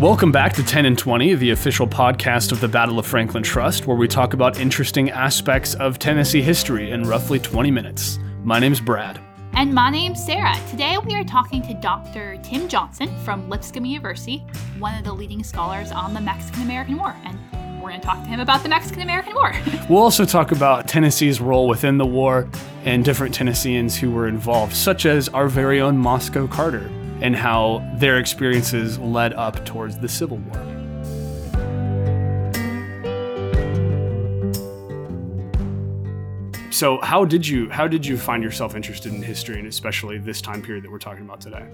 Welcome back to 10 and 20, the official podcast of the Battle of Franklin Trust, where we talk about interesting aspects of Tennessee history in roughly 20 minutes. My name's Brad. And my name's Sarah. Today we are talking to Dr. Tim Johnson from Lipscomb University, one of the leading scholars on the Mexican American War. And we're going to talk to him about the Mexican American War. we'll also talk about Tennessee's role within the war and different Tennesseans who were involved, such as our very own Moscow Carter, and how their experiences led up towards the Civil War. So, how did you how did you find yourself interested in history, and especially this time period that we're talking about today?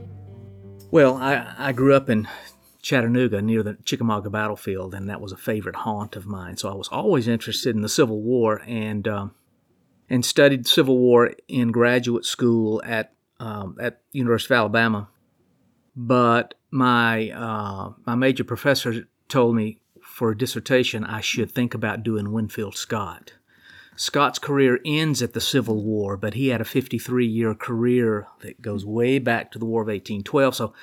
Well, I, I grew up in Chattanooga near the Chickamauga battlefield, and that was a favorite haunt of mine. So I was always interested in the Civil War, and um, and studied Civil War in graduate school at um, at University of Alabama. But my uh, my major professor told me for a dissertation I should think about doing Winfield Scott. Scott's career ends at the Civil War, but he had a 53 year career that goes way back to the War of 1812. So,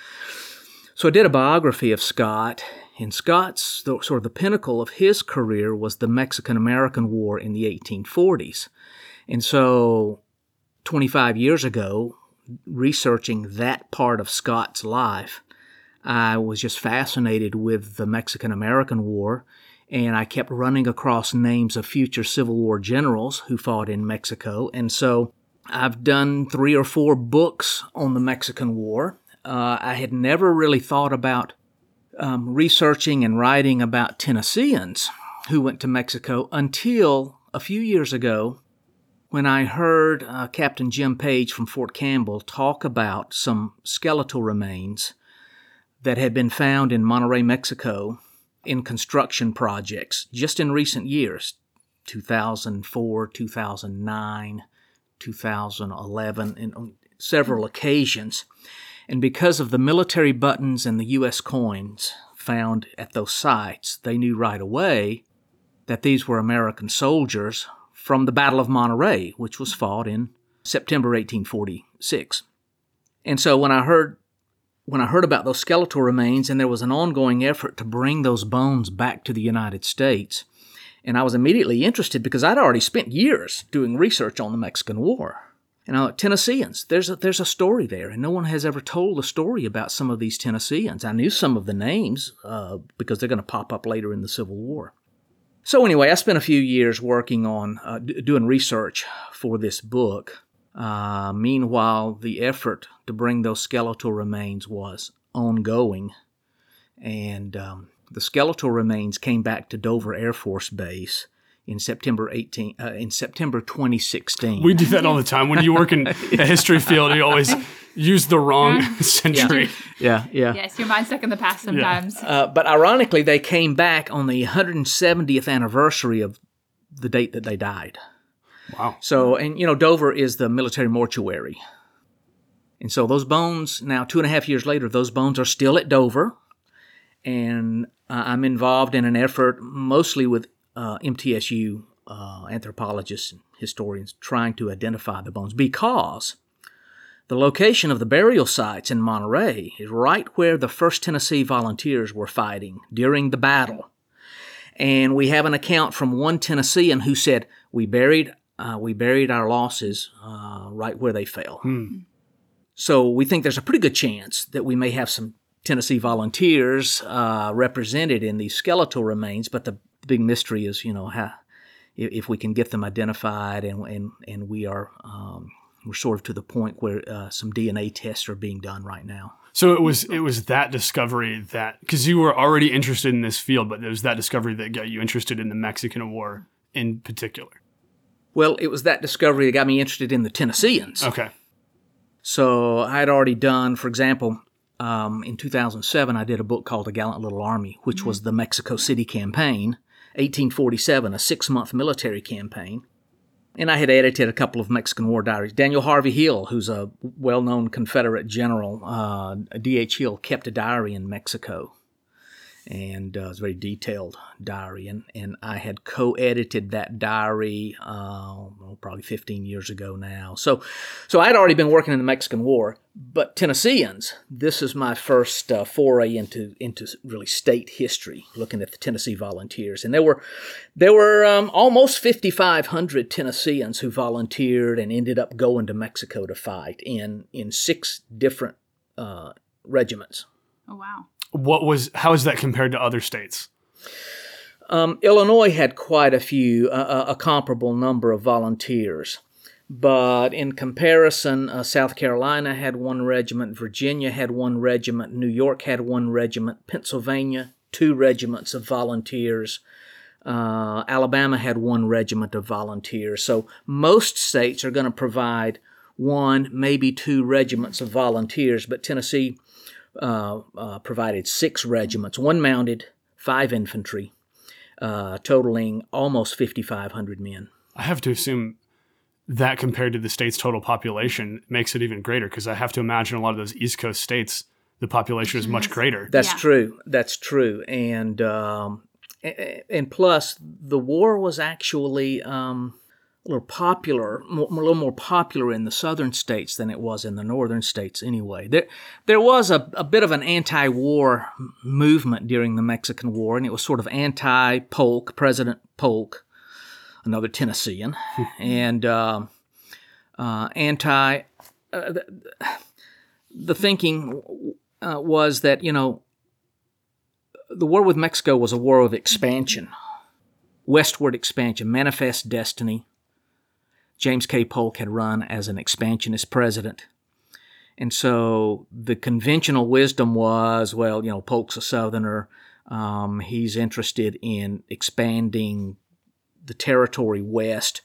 so I did a biography of Scott, and Scott's the, sort of the pinnacle of his career was the Mexican American War in the 1840s. And so, 25 years ago, researching that part of Scott's life, I was just fascinated with the Mexican American War and I kept running across names of future Civil War generals who fought in Mexico. And so I've done three or four books on the Mexican War. Uh, I had never really thought about um, researching and writing about Tennesseans who went to Mexico until a few years ago when I heard uh, Captain Jim Page from Fort Campbell talk about some skeletal remains that had been found in Monterrey, Mexico, in construction projects just in recent years 2004, 2009, 2011, and on several occasions. And because of the military buttons and the U.S. coins found at those sites, they knew right away that these were American soldiers from the Battle of Monterey, which was fought in September 1846. And so when I heard when I heard about those skeletal remains and there was an ongoing effort to bring those bones back to the United States, and I was immediately interested because I'd already spent years doing research on the Mexican War. And I Tennesseans, there's a, there's a story there, and no one has ever told a story about some of these Tennesseans. I knew some of the names uh, because they're going to pop up later in the Civil War. So anyway, I spent a few years working on uh, d- doing research for this book, uh, meanwhile, the effort to bring those skeletal remains was ongoing, and um, the skeletal remains came back to Dover Air Force Base in September 18 uh, in September 2016. We do that all the time. When you work in a history field, you always use the wrong century. Yeah, yeah. yes, your mind's stuck in the past sometimes. Uh, but ironically, they came back on the 170th anniversary of the date that they died. Wow. So, and you know, Dover is the military mortuary. And so those bones, now two and a half years later, those bones are still at Dover. And uh, I'm involved in an effort mostly with uh, MTSU uh, anthropologists and historians trying to identify the bones because the location of the burial sites in Monterey is right where the 1st Tennessee Volunteers were fighting during the battle. And we have an account from one Tennessean who said, We buried uh, we buried our losses uh, right where they fell. Hmm. So we think there's a pretty good chance that we may have some Tennessee volunteers uh, represented in these skeletal remains, but the big mystery is, you know, how if we can get them identified and and and we are um, we're sort of to the point where uh, some DNA tests are being done right now. So it was it was that discovery that because you were already interested in this field, but it was that discovery that got you interested in the Mexican War in particular. Well, it was that discovery that got me interested in the Tennesseans. Okay. So I had already done, for example, um, in 2007, I did a book called A Gallant Little Army, which mm-hmm. was the Mexico City campaign, 1847, a six month military campaign. And I had edited a couple of Mexican War diaries. Daniel Harvey Hill, who's a well known Confederate general, uh, D.H. Hill, kept a diary in Mexico. And uh, it was a very detailed diary. And, and I had co-edited that diary uh, probably 15 years ago now. So, so I'd already been working in the Mexican War. But Tennesseans, this is my first uh, foray into into really state history, looking at the Tennessee Volunteers, and there were there were um, almost 5,500 Tennesseans who volunteered and ended up going to Mexico to fight in in six different uh, regiments. Oh wow! What was how is that compared to other states? Um, Illinois had quite a few, uh, a comparable number of volunteers. But in comparison, uh, South Carolina had one regiment, Virginia had one regiment, New York had one regiment, Pennsylvania, two regiments of volunteers. Uh, Alabama had one regiment of volunteers. So most states are going to provide one, maybe two regiments of volunteers, but Tennessee uh, uh, provided six regiments, one mounted, five infantry, uh, totaling almost 5,500 men. I have to assume that compared to the state's total population makes it even greater because I have to imagine a lot of those East Coast states, the population is much greater. That's Yeah. true. That's true. And um, a- a- and plus, the war was actually um, a little popular, more, a little more popular in the southern states than it was in the northern states. Anyway, there there was a, a bit of an anti-war movement during the Mexican War, and it was sort of anti-Polk, President Polk, another Tennessean, and um uh, anti. Uh, the, the thinking uh, was that you know the war with Mexico was a war of expansion, westward expansion, manifest destiny. James K. Polk had run as an expansionist president. And so the conventional wisdom was well, you know, Polk's a Southerner. Um, he's interested in expanding the territory west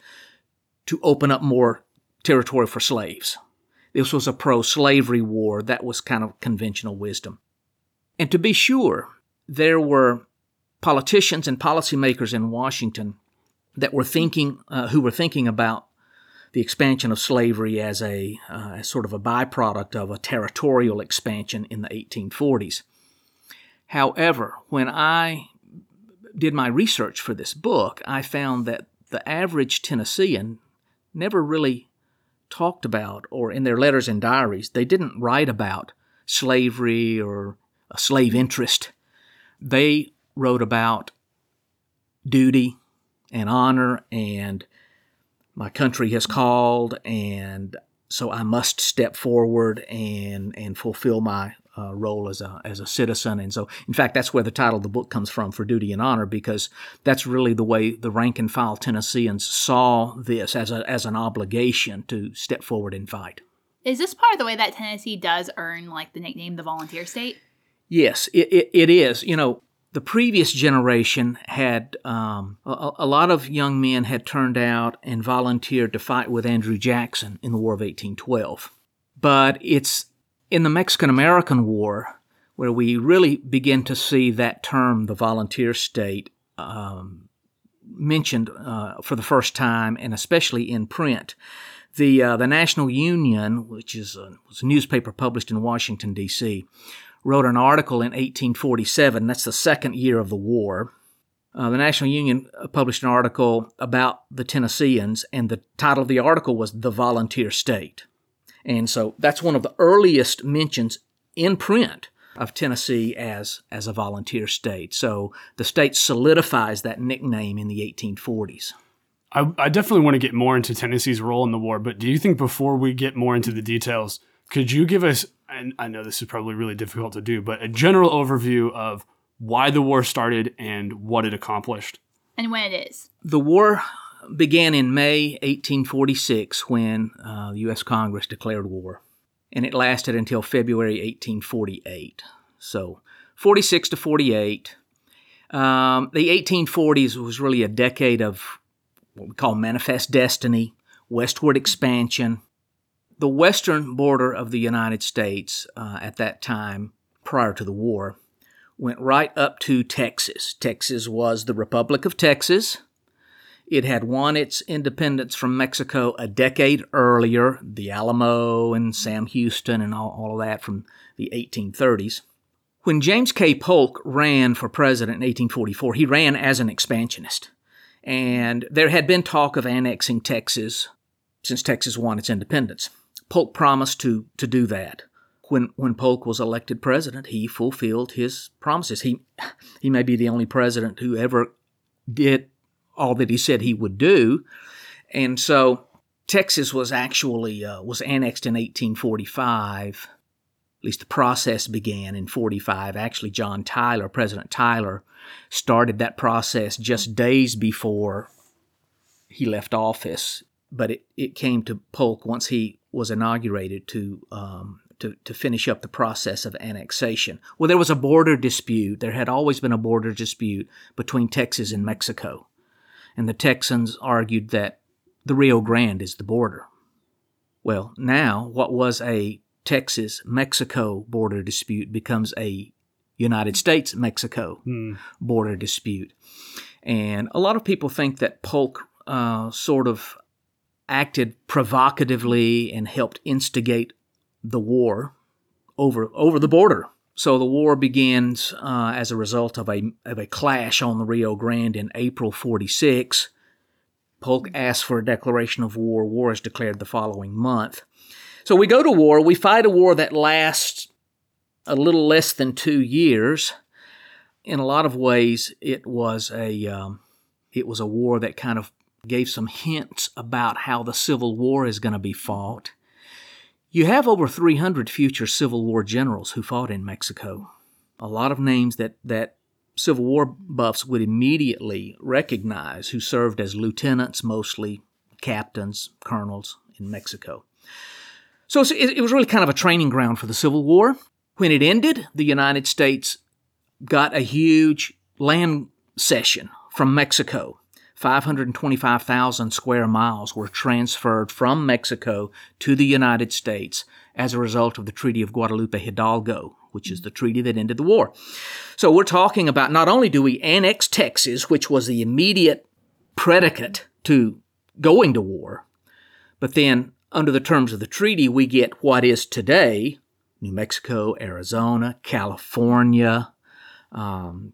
to open up more territory for slaves. This was a pro slavery war. That was kind of conventional wisdom. And to be sure, there were politicians and policymakers in Washington that were thinking, uh, who were thinking about the expansion of slavery as a uh, as sort of a byproduct of a territorial expansion in the 1840s. However, when I did my research for this book, I found that the average Tennessean never really talked about, or in their letters and diaries, they didn't write about slavery or a slave interest. They wrote about duty and honor and my country has called and so I must step forward and and fulfill my uh, role as a as a citizen and so in fact that's where the title of the book comes from for duty and honor because that's really the way the rank and file Tennesseans saw this as a as an obligation to step forward and fight. Is this part of the way that Tennessee does earn like the nickname the volunteer state? Yes, it, it, it is. You know, the previous generation had um, a, a lot of young men had turned out and volunteered to fight with Andrew Jackson in the War of 1812. But it's in the Mexican American War where we really begin to see that term, the volunteer state, um, mentioned uh, for the first time, and especially in print. The, uh, the National Union, which is a, was a newspaper published in Washington, D.C., wrote an article in 1847. That's the second year of the war. Uh, the National Union published an article about the Tennesseans, and the title of the article was The Volunteer State. And so that's one of the earliest mentions in print of Tennessee as, as a volunteer state. So the state solidifies that nickname in the 1840s. I, I definitely want to get more into Tennessee's role in the war, but do you think before we get more into the details, could you give us, and I know this is probably really difficult to do, but a general overview of why the war started and what it accomplished? And when it is. The war began in May 1846 when uh, the U.S. Congress declared war, and it lasted until February 1848. So, 46 to 48. Um, the 1840s was really a decade of what we call manifest destiny, westward expansion. The western border of the United States uh, at that time, prior to the war, went right up to Texas. Texas was the Republic of Texas. It had won its independence from Mexico a decade earlier, the Alamo and Sam Houston and all, all of that from the 1830s. When James K. Polk ran for president in 1844, he ran as an expansionist. And there had been talk of annexing Texas since Texas won its independence. Polk promised to, to do that. When, when Polk was elected president, he fulfilled his promises. He, he may be the only president who ever did all that he said he would do. And so Texas was actually uh, was annexed in 1845. At least the process began in 45. Actually, John Tyler, President Tyler, started that process just days before he left office. But it, it came to Polk once he was inaugurated to, um, to, to finish up the process of annexation. Well, there was a border dispute. There had always been a border dispute between Texas and Mexico. And the Texans argued that the Rio Grande is the border. Well, now what was a Texas Mexico border dispute becomes a United States Mexico Hmm. border dispute. And a lot of people think that Polk uh, sort of acted provocatively and helped instigate the war over over the border. So the war begins uh, as a result of a of a clash on the Rio Grande in April 46. Polk asks for a declaration of war. War is declared the following month. So we go to war. We fight a war that lasts a little less than two years. In a lot of ways, it was a um, it was a war that kind of gave some hints about how the Civil War is going to be fought. You have over 300 future Civil War generals who fought in Mexico. A lot of names that, that Civil War buffs would immediately recognize who served as lieutenants, mostly captains, colonels in Mexico. So it, it was really kind of a training ground for the Civil War. When it ended, the United States got a huge land cession from Mexico. 525,000 square miles were transferred from Mexico to the United States as a result of the Treaty of Guadalupe Hidalgo, which is the treaty that ended the war. So we're talking about not only do we annex Texas, which was the immediate predicate to going to war, but then under the terms of the treaty, we get what is today New Mexico, Arizona, California, um,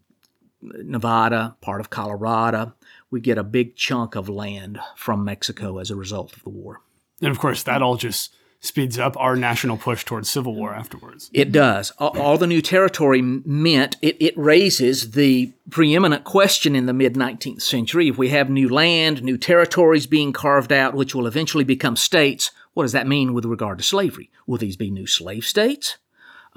Nevada, part of Colorado. We get a big chunk of land from Mexico as a result of the war. And of course, that all just speeds up our national push towards civil war afterwards. It does. All, all the new territory meant it, it raises the preeminent question in the mid 19th century. If we have new land, new territories being carved out, which will eventually become states, what does that mean with regard to slavery? Will these be new slave states?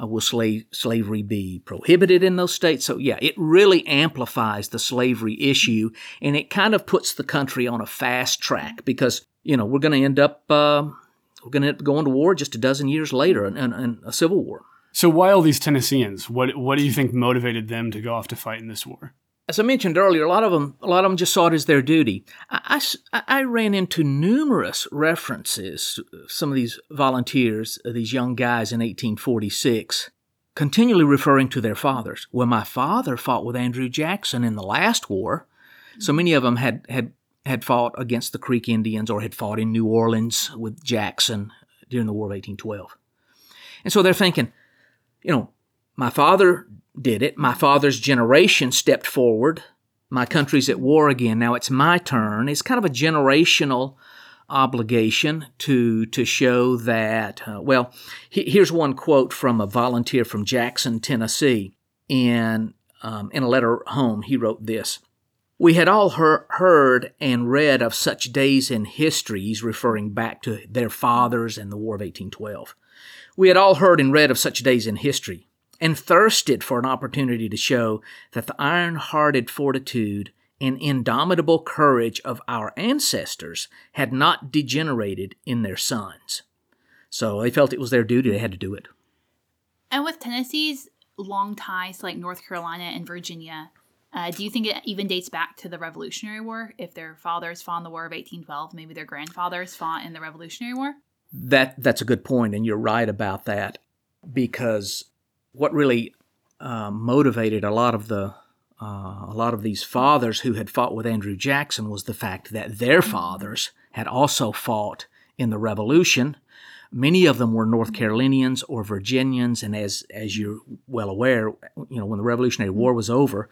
Uh, will slave, slavery be prohibited in those states? So, yeah, it really amplifies the slavery issue and it kind of puts the country on a fast track because, you know, we're going to end up. Uh, we're going to end up going to war just a dozen years later in, in, in a civil war. So why all these Tennesseans? What what do you think motivated them to go off to fight in this war? As I mentioned earlier, a lot of them, a lot of them just saw it as their duty. I I ran into numerous references. Some of these volunteers, uh, these young guys in 1846, continually referring to their fathers. Well, my father fought with Andrew Jackson in the last war. So many of them had had had fought against the Creek Indians or had fought in New Orleans with Jackson during the War of 1812. And so they're thinking, you know, my father did it. My father's generation stepped forward. My country's at war again. Now it's my turn. It's kind of a generational obligation to to show that. Uh, well, he, here's one quote from a volunteer from Jackson, Tennessee. In um, in a letter home, he wrote this. We had all hear, heard and read of such days in history, he's referring back to their fathers and the War of 1812. We had all heard and read of such days in history, and thirsted for an opportunity to show that the iron hearted fortitude and indomitable courage of our ancestors had not degenerated in their sons. So they felt it was their duty, they had to do it. And with Tennessee's long ties to like North Carolina and Virginia, uh, do you think it even dates back to the Revolutionary War? If their fathers fought in the War of 1812, maybe their grandfathers fought in the Revolutionary War? That that's a good point, and you're right about that, because what really uh, motivated a lot of the uh, a lot of these fathers who had fought with Andrew Jackson was the fact that their fathers had also fought in the Revolution. Many of them were North Carolinians or Virginians, and as as you're well aware, you know when the Revolutionary War was over,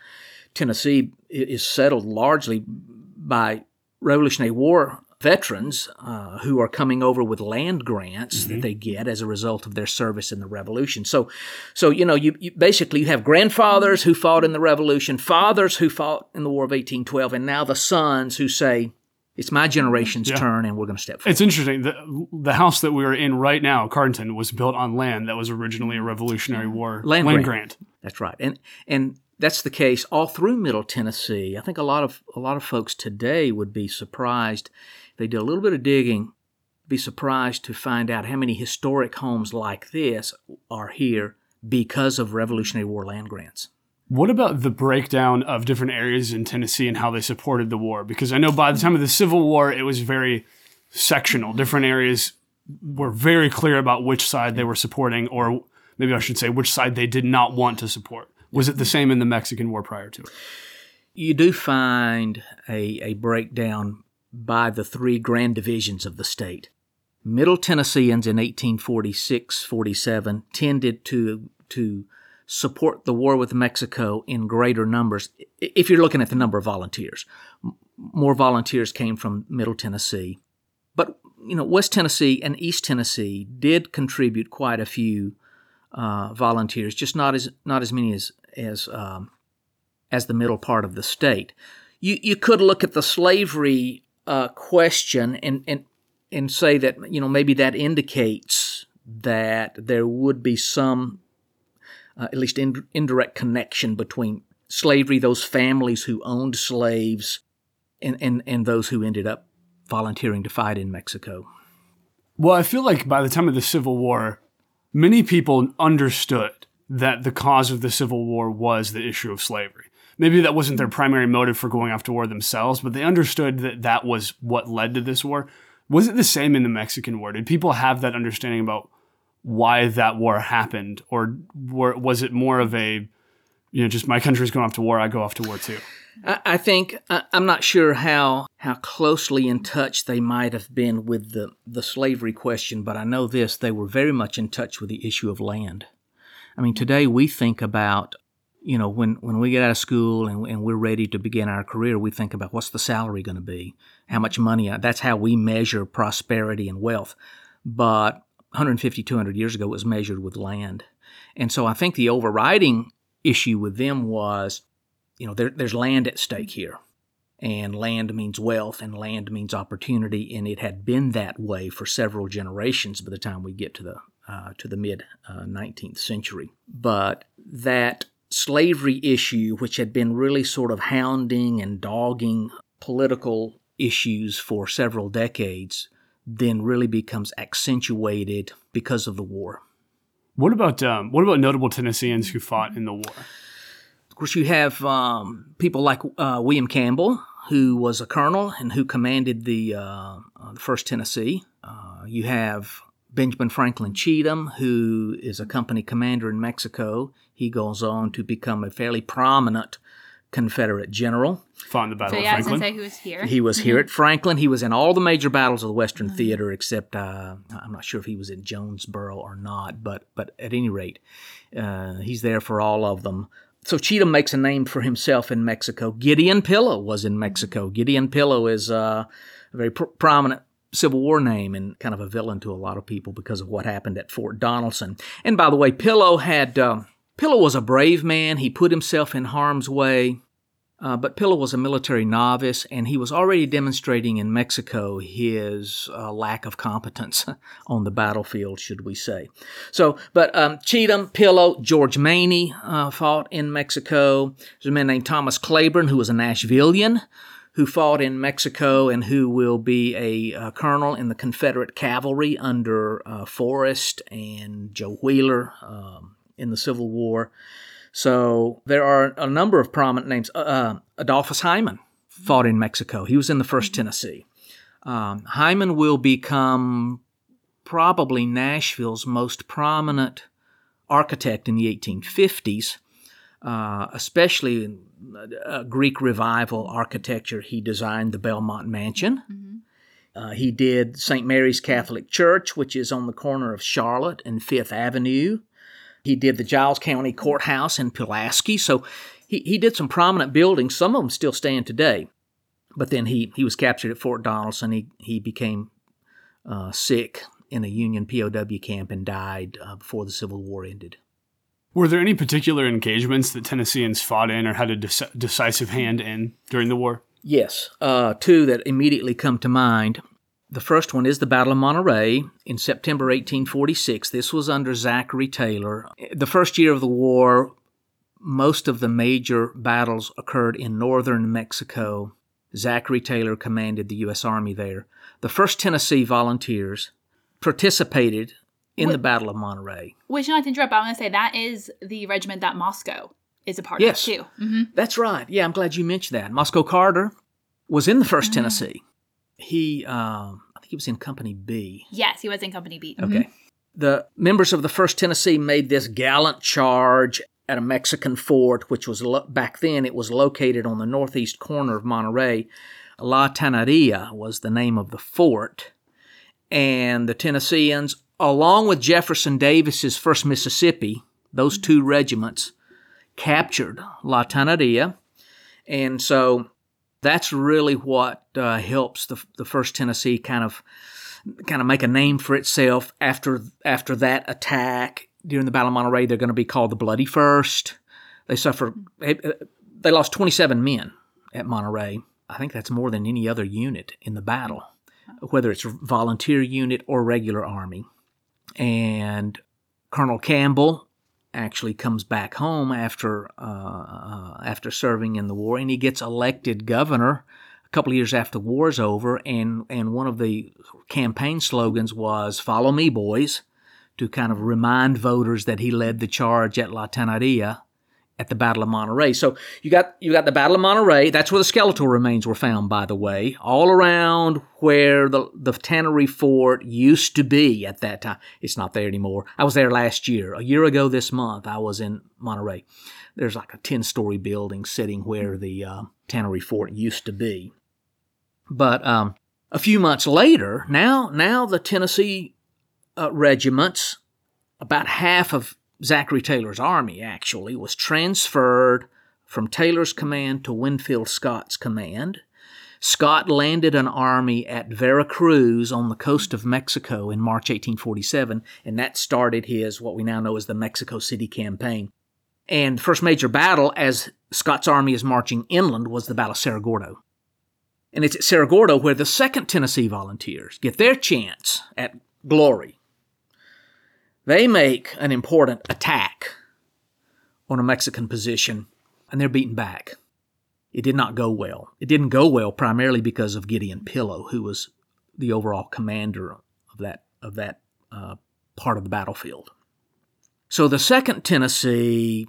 Tennessee is settled largely by Revolutionary War veterans uh, who are coming over with land grants mm-hmm. that they get as a result of their service in the revolution. So, so you know, you, you, basically you have grandfathers who fought in the revolution, fathers who fought in the War of 1812, and now the sons who say, "It's my generation's yeah. turn, and we're going to step forward." It's interesting. The, the house that we are in right now, Carnton, was built on land that was originally a Revolutionary War land, land grant. grant. That's right, and and that's the case all through Middle Tennessee. I think a lot of a lot of folks today would be surprised they did a little bit of digging, be surprised to find out how many historic homes like this are here because of Revolutionary War land grants. What about the breakdown of different areas in Tennessee and how they supported the war? Because I know by the time of the Civil War, it was very sectional. Different areas were very clear about which side they were supporting, or maybe I should say, which side they did not want to support. Was it the same in the Mexican War prior to it? You do find a, a breakdown by the three grand divisions of the state. Middle Tennesseans in 1846 47 tended to, to support the war with Mexico in greater numbers, if you're looking at the number of volunteers. More volunteers came from Middle Tennessee. But, you know, West Tennessee and East Tennessee did contribute quite a few uh, volunteers, just not as, not as many as, as, um, as the middle part of the state. You, you could look at the slavery uh, question and, and and say that you know maybe that indicates that there would be some uh, at least in, indirect connection between slavery, those families who owned slaves, and, and, and those who ended up volunteering to fight in Mexico. Well, I feel like by the time of the Civil War, many people understood that the cause of the Civil War was the issue of slavery maybe that wasn't their primary motive for going off to war themselves, but they understood that that was what led to this war. Was it the same in the Mexican War? Did people have that understanding about why that war happened, or was it more of a, you know, just my country's going off to war, I go off to war too? I think I'm not sure how how closely in touch they might have been with the the slavery question, but I know this: they were very much in touch with the issue of land. I mean, today we think about you know, when, when we get out of school and, and we're ready to begin our career, we think about what's the salary going to be, how much money. That's how we measure prosperity and wealth. But 150, 200 years ago, it was measured with land. And so I think the overriding issue with them was, you know, there, there's land at stake here. And land means wealth and land means opportunity. And it had been that way for several generations by the time we get to the, uh, to the mid uh, 19th century. But that slavery issue, which had been really sort of hounding and dogging political issues for several decades, then really becomes accentuated because of the war. What about um, what about notable Tennesseans who fought in the war? Of course, you have um, people like uh, William Campbell, who was a colonel and who commanded the, uh, uh, the First Tennessee. Uh, you have Benjamin Franklin Cheatham, who is a company commander in Mexico. He goes on to become a fairly prominent Confederate general. Fought in the Battle so, of yeah, Franklin. Say he was here. He was here at Franklin. He was in all the major battles of the Western mm-hmm. Theater, except uh, I'm not sure if he was in Jonesboro or not. But but at any rate, uh, he's there for all of them. So Cheatham makes a name for himself in Mexico. Gideon Pillow was in Mexico. Gideon Pillow is uh, a very pr- prominent Civil War name and kind of a villain to a lot of people because of what happened at Fort Donelson. And by the way, Pillow had um, Pillow was a brave man. He put himself in harm's way. Uh, but Pillow was a military novice, and he was already demonstrating in Mexico his uh, lack of competence on the battlefield, should we say. So, but um, Cheatham, Pillow, George Maney uh, fought in Mexico. There's a man named Thomas Claiborne, who was a Nashvillian who fought in Mexico and who will be a, a colonel in the Confederate cavalry under uh, Forrest and Joe Wheeler um, in the Civil War. So there are a number of prominent names. Uh, uh Adolphus Heiman fought in Mexico. He was in the 1st Tennessee. Um, Heiman will become probably Nashville's most prominent architect in the 1850s uh, especially uh, Greek revival architecture. He designed the Belmont Mansion. Mm-hmm. Uh, he did St. Mary's Catholic Church, which is on the corner of Charlotte and Fifth Avenue. He did the Giles County Courthouse in Pulaski. So he, he did some prominent buildings. Some of them still stand today. But then he, he was captured at Fort Donelson. He, he became uh, sick in a Union POW camp and died uh, before the Civil War ended. Were there any particular engagements that Tennesseans fought in or had a dec- decisive hand in during the war? Yes, uh, two that immediately come to mind. The first one is the Battle of Monterey in September 1846. This was under Zachary Taylor. The first year of the war, most of the major battles occurred in northern Mexico. Zachary Taylor commanded the U.S. Army there. The 1st Tennessee Volunteers participated in the Battle of Monterey. Which, not to interrupt, I want to say that is the regiment that Moscow is a part Yes. of too. hmm That's right. Yeah, I'm glad you mentioned that. Moscow Carter was in the 1st Mhm. Tennessee. He, um, I think he was in Company B. Yes, he was in Company B. Mhm. Okay. The members of the 1st Tennessee made this gallant charge at a Mexican fort, which was lo- back then, it was located on the northeast corner of Monterey. La Teneria was the name of the fort. And the Tennesseans, along with Jefferson Davis's 1st Mississippi, those two regiments captured La Teneria. And so that's really what uh, helps the, the 1st Tennessee kind of kind of make a name for itself after after that attack during the Battle of Monterey. They're going to be called the Bloody First. They suffer. They lost 27 men at Monterey. I think that's more than any other unit in the battle, whether it's volunteer unit or regular army. And Colonel Campbell actually comes back home after uh, after serving in the war, and he gets elected governor a couple of years after the war's over. And and one of the campaign slogans was "Follow me, boys," to kind of remind voters that he led the charge at La Teneria at the Battle of Monterey. So you got you got the Battle of Monterey. That's where the skeletal remains were found, by the way, all around where the the Tannery Fort used to be at that time. It's not there anymore. I was there last year, a year ago this month. I was in Monterey. There's like a ten story building sitting where the uh, Tannery Fort used to be. But um, a few months later, now now the Tennessee uh, regiments, about half of Zachary Taylor's army actually was transferred from Taylor's command to Winfield Scott's command. Scott landed an army at Veracruz on the coast of Mexico in March 1847, and that started his what we now know as the Mexico City campaign. And the first major battle as Scott's army is marching inland was the Battle of Cerro Gordo. And it's at Cerro Gordo where the 2nd Tennessee Volunteers get their chance at glory they make an important attack on a Mexican position and they're beaten back. It did not go well. It didn't go well primarily because of Gideon Pillow, who was the overall commander of that of that uh, part of the battlefield. So the Second Tennessee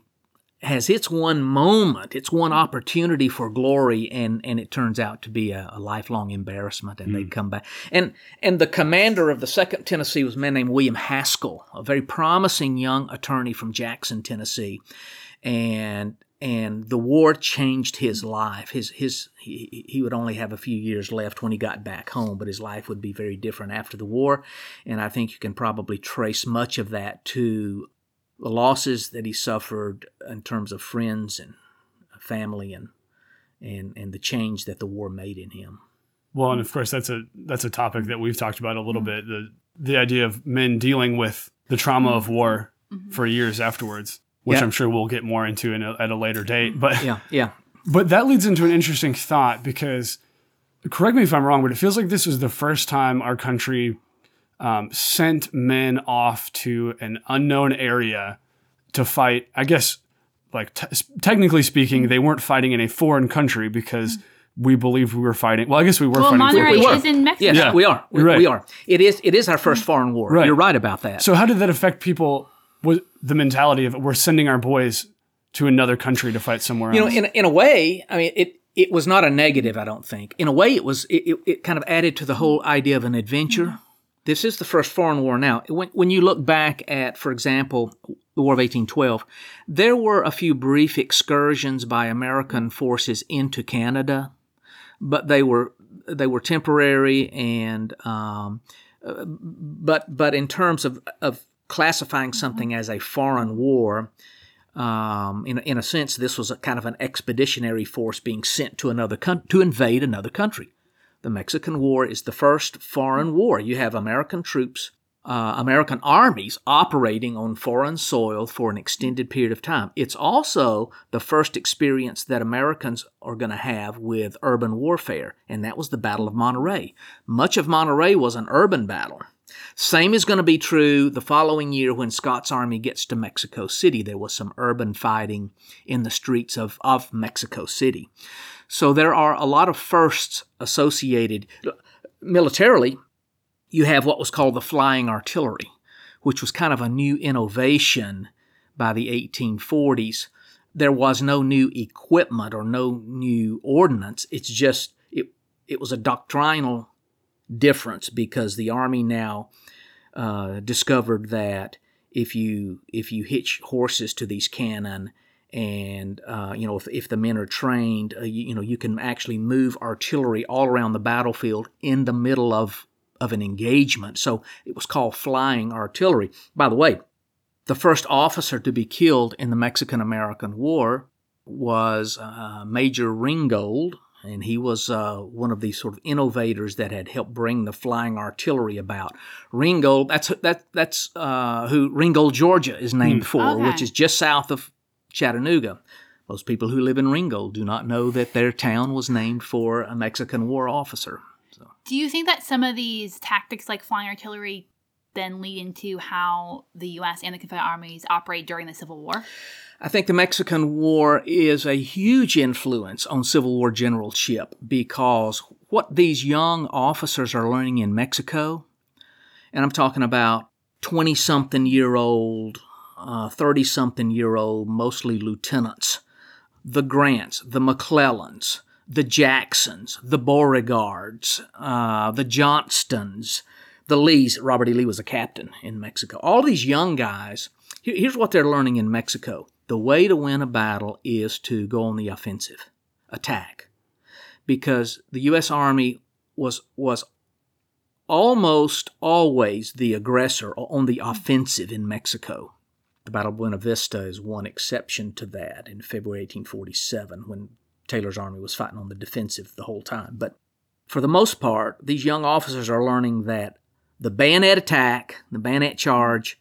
has its one moment, its one opportunity for glory, and and it turns out to be a, a lifelong embarrassment, and they hmm. come back. And and the commander of the Second Tennessee was a man named William Haskell, a very promising young attorney from Jackson, Tennessee, and and the war changed his life. His his he, he would only have a few years left when he got back home, but his life would be very different after the war, and I think you can probably trace much of that to the losses that he suffered in terms of friends and family and and and the change that the war made in him. Well, and of course that's a that's a topic that we've talked about a little mm-hmm. bit the the idea of men dealing with the trauma of war mm-hmm. for years afterwards, which Yeah. I'm sure we'll get more into in a, at a later date. But Yeah, yeah. but that leads into an interesting thought because correct me if I'm wrong, but it feels like this was the first time our country um, sent men off to an unknown area to fight. I guess, like t- technically speaking, they weren't fighting in a foreign country because we believed we were fighting. Well, I guess we were Well, fighting. for- Monterey we is in Mexico. Yes, Yeah. we are. We, Right. we are. It is. It is our first foreign war. Right. You're right about that. So how did that affect people? Was the mentality of we're sending our boys to another country to fight somewhere you know, in in a way, I mean, it it was not a negative. I don't think. In a way, it was. It, it, it kind of added to the whole idea of an adventure. This is the first foreign war. Now, when when you look back at, for example, the War of 1812, there were a few brief excursions by American forces into Canada, but they were they were temporary, and um, but but in terms of of classifying something as a foreign war, um, in in a sense, this was a kind of an expeditionary force being sent to another coun- to invade another country. The Mexican War is the first foreign war. You have American troops uh, American armies operating on foreign soil for an extended period of time. It's also the first experience that Americans are going to have with urban warfare, and that was the Battle of Monterey. Much of Monterey was an urban battle. Same is going to be true the following year when Scott's army gets to Mexico City. There was some urban fighting in the streets of, of Mexico City. So there are a lot of firsts associated militarily you have what was called the flying artillery, which was kind of a new innovation by the 1840s. There was no new equipment or no new ordnance. It's just, it, it was a doctrinal difference because the Army now uh, discovered that if you if you hitch horses to these cannon and uh, you know if, if the men are trained uh, you, you, know you can actually move artillery all around the battlefield in the middle of of an engagement. So it was called flying artillery. By the way, the first officer to be killed in the Mexican American War was uh, Major Ringgold, and he was uh, one of these sort of innovators that had helped bring the flying artillery about. Ringgold, that's that that's uh, who Ringgold, Georgia, is named mm. for, okay. which is just south of Chattanooga. Most people who live in Ringgold do not know that their town was named for a Mexican War officer. Do you think that some of these tactics, like flying artillery, then lead into how the U.S. and the Confederate armies operate during the Civil War? I think the Mexican War is a huge influence on Civil War generalship because what these young officers are learning in Mexico, and I'm talking about 20 something year old, 30 uh, something year old, mostly lieutenants, the Grants, the McClellans, the Jacksons, the Beauregards, uh, the Johnstons, the Lees. Robert E. Lee was a captain in Mexico. All these young guys, here's what they're learning in Mexico the way to win a battle is to go on the offensive, attack. Because the U.S. Army was, was almost always the aggressor on the offensive in Mexico. The Battle of Buena Vista is one exception to that in February 1847 when Taylor's army was fighting on the defensive the whole time. But for the most part, these young officers are learning that the bayonet attack, the bayonet charge,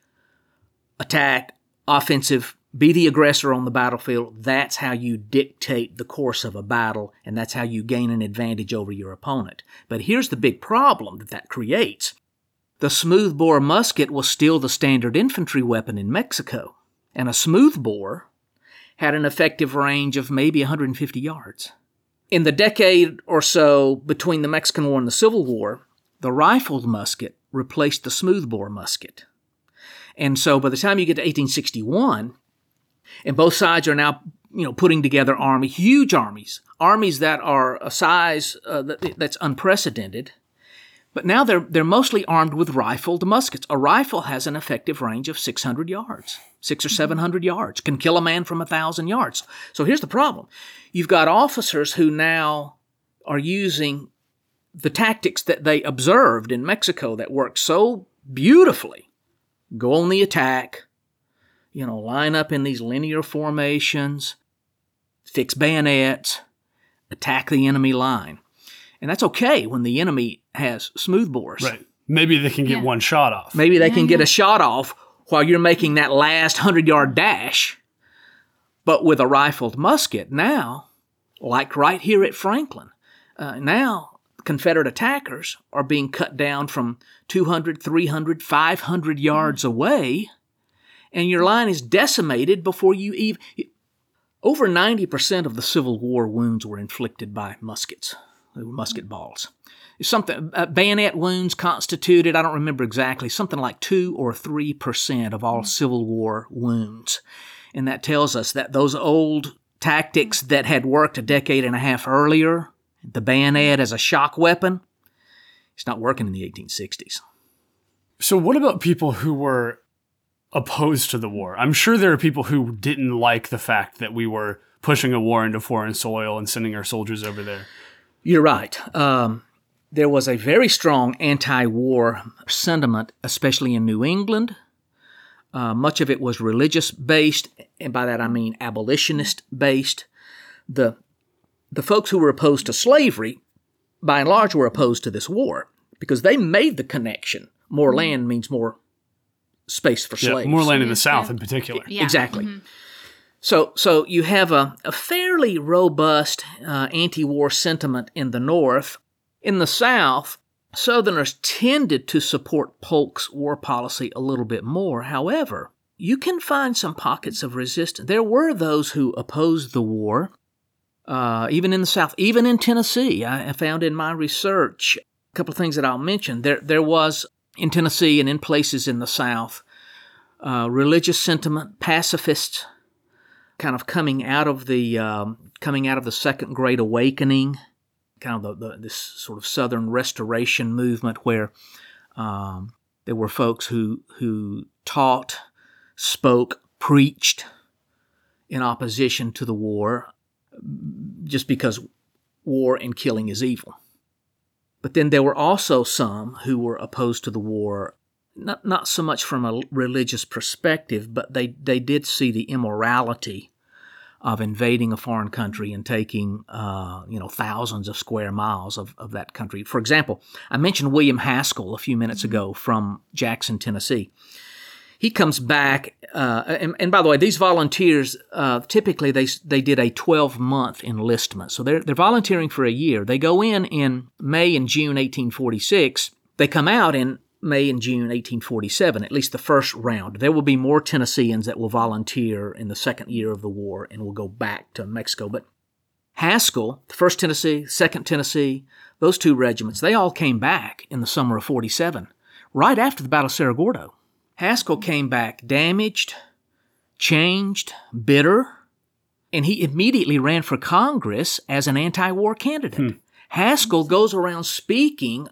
attack, offensive, be the aggressor on the battlefield. That's how you dictate the course of a battle, and that's how you gain an advantage over your opponent. But here's the big problem that that creates the smoothbore musket was still the standard infantry weapon in Mexico, and a smoothbore had an effective range of maybe 150 yards. In the decade or so between the Mexican War and the Civil War, the rifled musket replaced the smoothbore musket. And so by the time you get to 1861, and both sides are now you know putting together army huge armies armies that are a size uh, that, that's unprecedented but now they're, they're mostly armed with rifled muskets. A rifle has an effective range of 600 yards, six or mm-hmm. 700 yards, can kill a man from a thousand yards. So here's the problem you've got officers who now are using the tactics that they observed in Mexico that worked so beautifully go on the attack, you know, line up in these linear formations, fix bayonets, attack the enemy line. And that's okay when the enemy has smoothbores. Right. Maybe they can get yeah. one shot off. Maybe they yeah, can yeah. get a shot off while you're making that last 100 yard dash. But with a rifled musket, now, like right here at Franklin, uh, now Confederate attackers are being cut down from 200, 300, 500 yards mm-hmm. away, and your line is decimated before you even. Over 90% of the Civil War wounds were inflicted by muskets musket balls. Something uh, bayonet wounds constituted, I don't remember exactly, something like 2 or 3% of all Civil War wounds. And that tells us that those old tactics that had worked a decade and a half earlier, the bayonet as a shock weapon, it's not working in the 1860s. So, what about people who were opposed to the war? I'm sure there are people who didn't like the fact that we were pushing a war into foreign soil and sending our soldiers over there. You're right. Um, there was a very strong anti war sentiment, especially in New England. Uh, much of it was religious based, and by that I mean abolitionist based. The, the folks who were opposed to slavery, by and large, were opposed to this war because they made the connection. More land means more space for Yeah, slaves. more land in the South in particular. Yeah. Exactly. So, so you have a, a fairly robust uh, anti-war sentiment in the North. In the South, Southerners tended to support Polk's war policy a little bit more. However, you can find some pockets of resistance. There were those who opposed the war, uh, even in the South, even in Tennessee. I, I found in my research a couple of things that I'll mention. There, there was in Tennessee and in places in the South uh, religious sentiment, pacifists, kind of coming out of the um, coming out of the Second Great Awakening, kind of the, the, this sort of Southern Restoration movement, where um, there were folks who who taught, spoke, preached in opposition to the war, just because war and killing is evil. But then there were also some who were opposed to the war not not so much from a religious perspective, but they, they did see the immorality of invading a foreign country and taking uh, you know thousands of square miles of, of that country. For example, I mentioned William Haskell a few minutes ago from Jackson, Tennessee. He comes back, uh, and, and by the way, these volunteers uh, typically they they did a 12 month enlistment, so they're they're volunteering for a year. They go in in May and June 1846. They come out in May and June 1847, at least the first round. There will be more Tennesseans that will volunteer in the second year of the war and will go back to Mexico. But Haskell, the 1st Tennessee, 2nd Tennessee, those two regiments, they all came back in the summer of 47, right after the Battle of Cerro Gordo. Haskell came back damaged, changed, bitter, and he immediately ran for Congress as an anti war candidate. Hmm. Haskell goes around speaking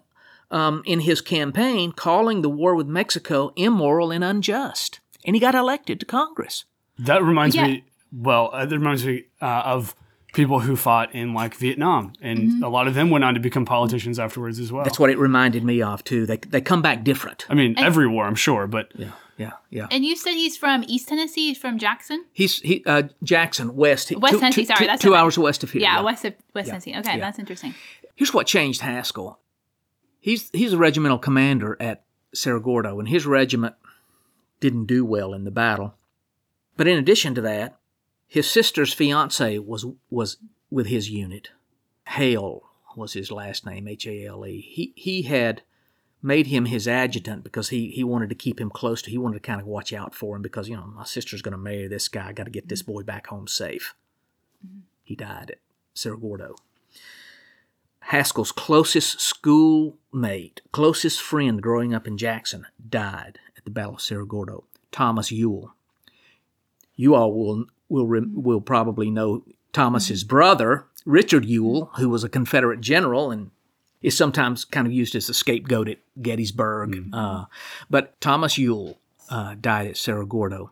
um, in his campaign, calling the war with Mexico immoral and unjust. And he got elected to Congress. That reminds Yeah. me. Well, uh, that reminds me uh, of people who fought in like Vietnam, and a lot of them went on to become politicians afterwards as well. That's what it reminded me of, too. They, they come back different. I mean, every war, I'm sure, but Yeah, yeah, yeah. And you said he's from East Tennessee. He's from Jackson. He's he uh, Jackson West. West two, Tennessee, two- sorry, two- that's two what hours west of here. Yeah, west of West Tennessee. Okay, yeah. that's interesting. Here's what changed Haskell. He's he's a regimental commander at Cerro Gordo, and his regiment didn't do well in the battle. But in addition to that, his sister's fiance was was with his unit. Hale was his last name, H A L E. He he had made him his adjutant because he he wanted to keep him close to. He wanted to kind of watch out for him because you know my sister's going to marry this guy. I got to get this boy back home safe. Mm-hmm. He died at Cerro Gordo. Haskell's closest schoolmate, closest friend growing up in Jackson, died at the Battle of Cerro Gordo. Thomas Ewell. You all will will will probably know Thomas's brother, Richard Ewell, who was a Confederate general and is sometimes kind of used as a scapegoat at Gettysburg. Uh, but Thomas Ewell uh, died at Cerro Gordo.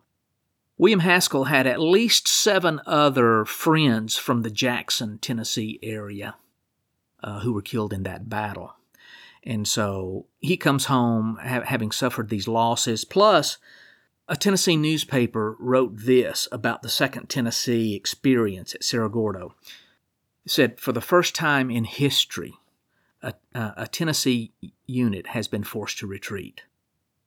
William Haskell had at least seven other friends from the Jackson, Tennessee area uh, who were killed in that battle. And so he comes home ha- having suffered these losses. Plus, a Tennessee newspaper wrote this about the Second Tennessee experience at Cerro Gordo. It said, For the first time in history, a, a, a Tennessee unit has been forced to retreat.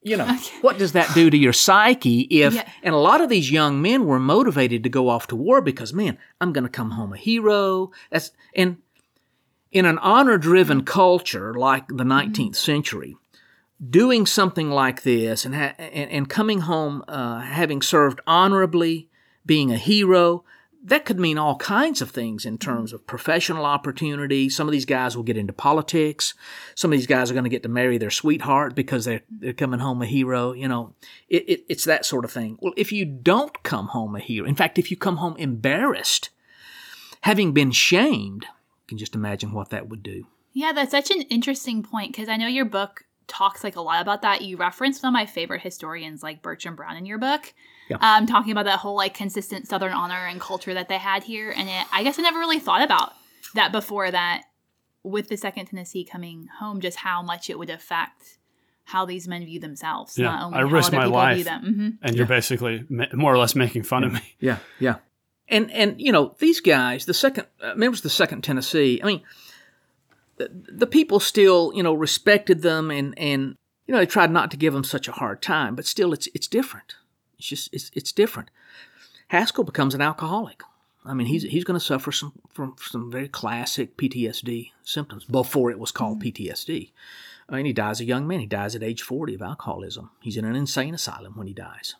You know, what does that do to your psyche if, Yeah. and a lot of these young men were motivated to go off to war because, man, I'm going to come home a hero. That's, and in an honor driven culture like the 19th century, doing something like this and, ha- and, and coming home uh, having served honorably, being a hero, that could mean all kinds of things in terms of professional opportunity. Some of these guys will get into politics. Some of these guys are going to get to marry their sweetheart because they're, they're coming home a hero. You know, it, it, it's that sort of thing. Well, if you don't come home a hero, in fact, if you come home embarrassed, having been shamed, can just imagine what that would do. Yeah, that's such an interesting point because I know your book talks like a lot about that. You referenced one of my favorite historians, like Bertram Brown, in your book, Yeah. um, talking about that whole like consistent Southern honor and culture that they had here. And it, I guess I never really thought about that before. That with the Second Tennessee coming home, just how much it would affect how these men view themselves. Yeah, not only I how risk my people life. view them. hmm And you're basically ma- more or less making fun of me. Yeah, yeah. And and you know these guys, the second uh, members of the Second Tennessee. I mean, the, the people still you know respected them and and you know they tried not to give them such a hard time, but still it's it's different. It's just it's it's different. Haskell becomes an alcoholic. I mean, he's he's going to suffer some from some very classic PTSD symptoms before it was called PTSD. I mean, he dies a young man. He dies at age 40 of alcoholism. He's in an insane asylum when he dies.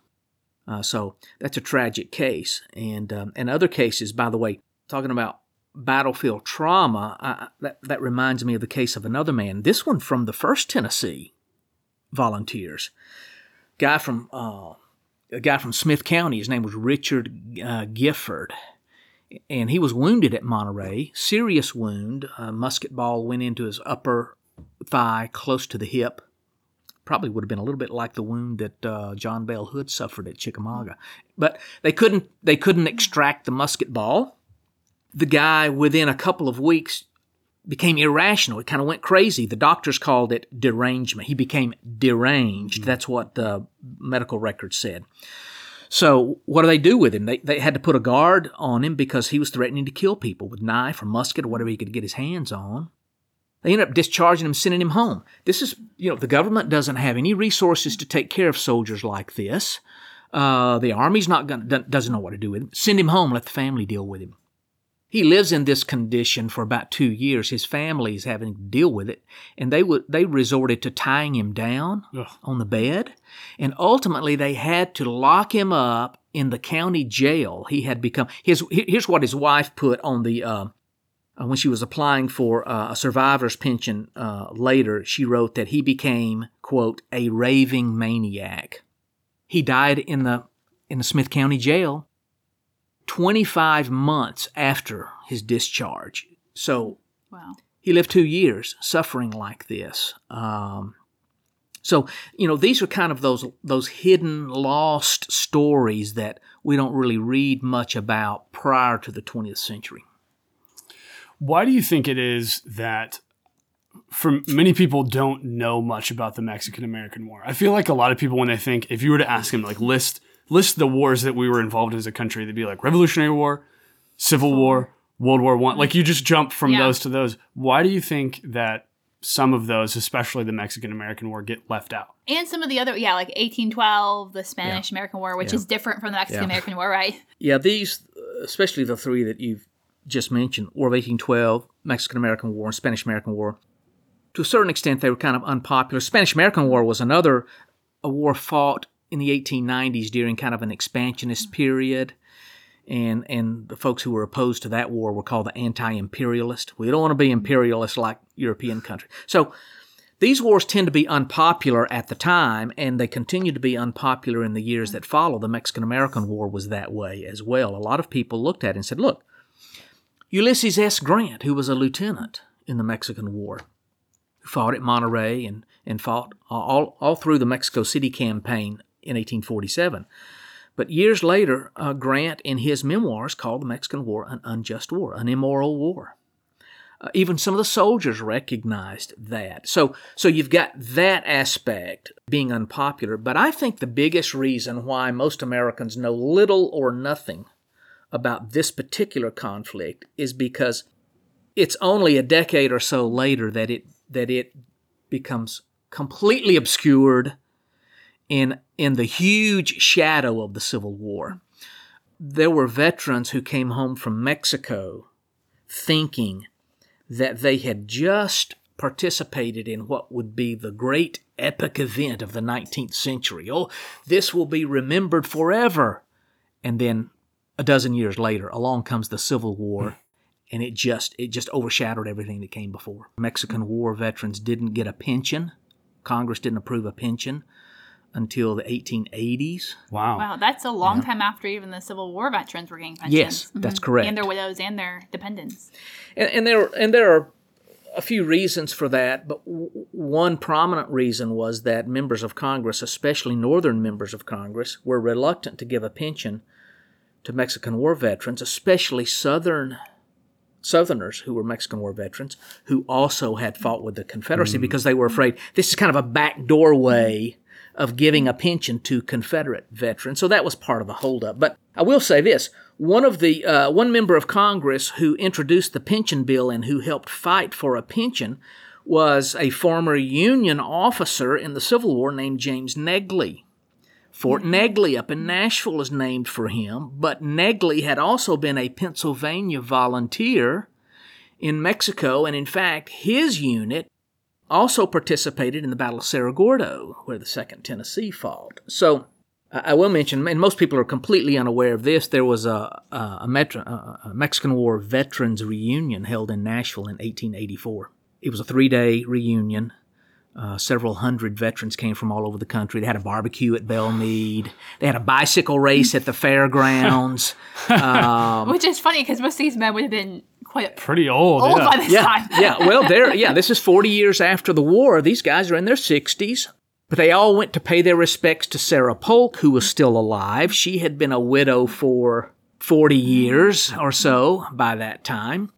Uh, so that's a tragic case. And um, and other cases, by the way, talking about battlefield trauma, I, that that reminds me of the case of another man. This one from the First Tennessee Volunteers, guy from uh, a guy from Smith County. His name was Richard uh, Gifford. And he was wounded at Monterey, serious wound. A musket ball went into his upper thigh, close to the hip probably would have been a little bit like the wound that uh, John Bell Hood suffered at Chickamauga. But they couldn't they couldn't extract the musket ball. The guy within a couple of weeks became irrational. He kind of went crazy. The doctors called it derangement. He became deranged. That's what the medical records said. So what do they do with him? They, they had to put a guard on him because he was threatening to kill people with knife or musket or whatever he could get his hands on. They ended up discharging him, sending him home. This is, you know, the government doesn't have any resources to take care of soldiers like this. Uh, the army's not going doesn't know what to do with him. Send him home. Let the family deal with him. He lives in this condition for about two years. His family is having to deal with it, and they would they resorted to tying him down Ugh. on the bed, and ultimately they had to lock him up in the county jail. He had become his. Here's what his wife put on the. Uh, uh, when she was applying for uh, a survivor's pension uh, later, she wrote that he became, quote, a raving maniac. He died in the, in the Smith County Jail 25 months after his discharge. So Wow. he lived two years suffering like this. Um, so you know these are kind of those those hidden, lost stories that we don't really read much about prior to the 20th century. Why do you think it is that for many people don't know much about the Mexican American War? I feel like a lot of people when they think if you were to ask them like list list the wars that we were involved in as a country, they'd be like Revolutionary War, Civil War, World War One. Like you just jump from Yeah. those to those. Why do you think that some of those, especially the Mexican American War, get left out? And some of the other, yeah, like 1812, the Spanish American War, which Yeah. is different from the Mexican Yeah. American War, right? Yeah, these, especially the three that you've just mentioned War of 1812, Mexican American War, and Spanish American War, to a certain extent, they were kind of unpopular. Spanish American War was another a war fought in the 1890s during kind of an expansionist period. And, and the folks who were opposed to that war were called the anti-imperialist. We don't want to be imperialist like European countries. So these wars tend to be unpopular at the time, and they continue to be unpopular in the years that follow. The Mexican American War was that way as well. A lot of people looked at it and said, look, Ulysses S. Grant, who was a lieutenant in the Mexican War, who fought at Monterey and, and fought all, all through the Mexico City campaign in 1847. But years later, uh, Grant, in his memoirs, called the Mexican War an unjust war, an immoral war. Uh, even some of the soldiers recognized that. So, so you've got that aspect being unpopular. But I think the biggest reason why most Americans know little or nothing about this particular conflict is because it's only a decade or so later that it that it becomes completely obscured in in the huge shadow of the Civil War. There were veterans who came home from Mexico thinking that they had just participated in what would be the great epic event of the 19th century. Oh, this will be remembered forever. And then a dozen years later, along comes the Civil War, and it just it just overshadowed everything that came before. Mexican War veterans didn't get a pension. Congress didn't approve a pension until the 1880s. Wow. Wow, that's a long time after even the Civil War veterans were getting pensions. Yes, that's Mhm. correct. And their widows and their dependents. And, and there and there are a few reasons for that, but w- one prominent reason was that members of Congress, especially northern members of Congress, were reluctant to give a pension to Mexican War veterans, especially southern Southerners who were Mexican War veterans who also had fought with the Confederacy because they were afraid this is kind of a backdoor way of giving a pension to Confederate veterans. So that was part of the holdup. But I will say this: one of the uh, one member of Congress who introduced the pension bill and who helped fight for a pension was a former Union officer in the Civil War named James Negley. Fort Negley up in Nashville is named for him, but Negley had also been a Pennsylvania volunteer in Mexico, and in fact, his unit also participated in the Battle of Cerro Gordo, where the 2nd Tennessee fought. So I will mention, and most people are completely unaware of this, there was a, a, Metro, a Mexican War veterans reunion held in Nashville in 1884. It was a three day reunion. Uh, several hundred veterans came from all over the country. They had a barbecue at Belle Meade. They had a bicycle race at the fairgrounds. Um, Which is funny because most of these men would have been quite Pretty old. old yeah. by this yeah, time. yeah. Well, they're yeah. This is forty years after the war. These guys are in their sixties, but they all went to pay their respects to Sarah Polk, who was still alive. She had been a widow for forty years or so by that time.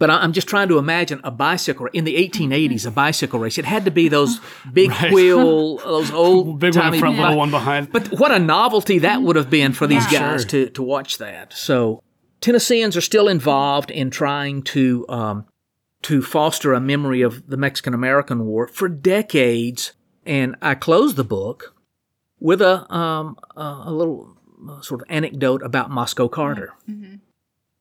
But I- I'm just trying to imagine a bicycle in the 1880s. A bicycle race. It had to be those big wheel, those old Big one in front, bi- little one behind. but what a novelty that would have been for these Yeah. guys to, to watch that. So Tennesseans are still involved in trying to um, to foster a memory of the Mexican American War for decades. And I close the book with a um, a a little uh, sort of anecdote about Moscow Carter,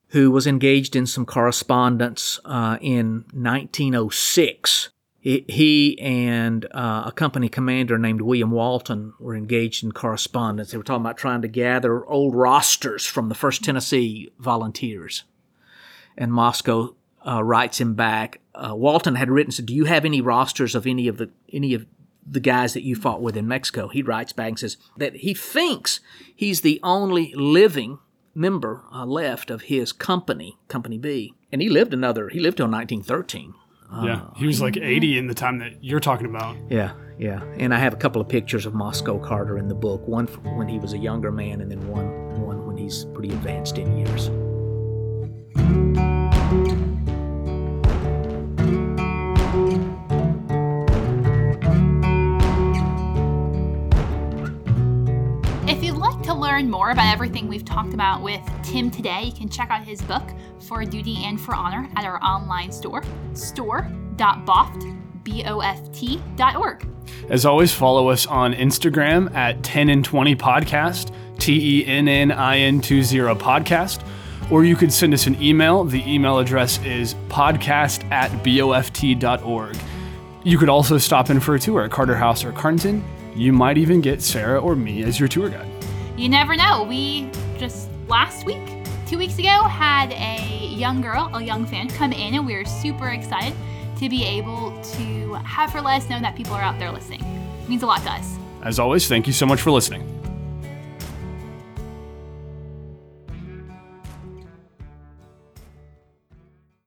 who was engaged in some correspondence uh, in 1906 he- and uh, a company commander named William Walton were engaged in correspondence. They were talking about trying to gather old rosters from the 1st Tennessee volunteers. And Moscow uh, writes him back. Uh, Walton had written, said, "Do you have any rosters of any of the any of the guys that you fought with in Mexico?" He writes back and says that he thinks he's the only living member uh, left of his company, Company B, and he lived another. He lived till 1913. yeah. He was like 80 in the time that you're talking about. Yeah, yeah. And I have a couple of pictures of Moscow Carter in the book. One when he was a younger man, and then one one when he's pretty advanced in years. Learn more about everything we've talked about with Tim today, you can check out his book, For Duty and for Honor, at our online store, store.boft, B-O-F-T.org. As always, follow us on Instagram at 10 and 20 podcast, T E N N I N 20 podcast. Or you could send us an email. The email address is podcast at boft.org. You could also stop in for a tour at Carter House or Carnton. You might even get Sarah or me as your tour guide. You never know. We just last week, two weeks ago, had a young girl, a young fan, come in, and we were super excited to be able to have her let us know that people are out there listening. It means a lot to us. As always, thank you so much for listening.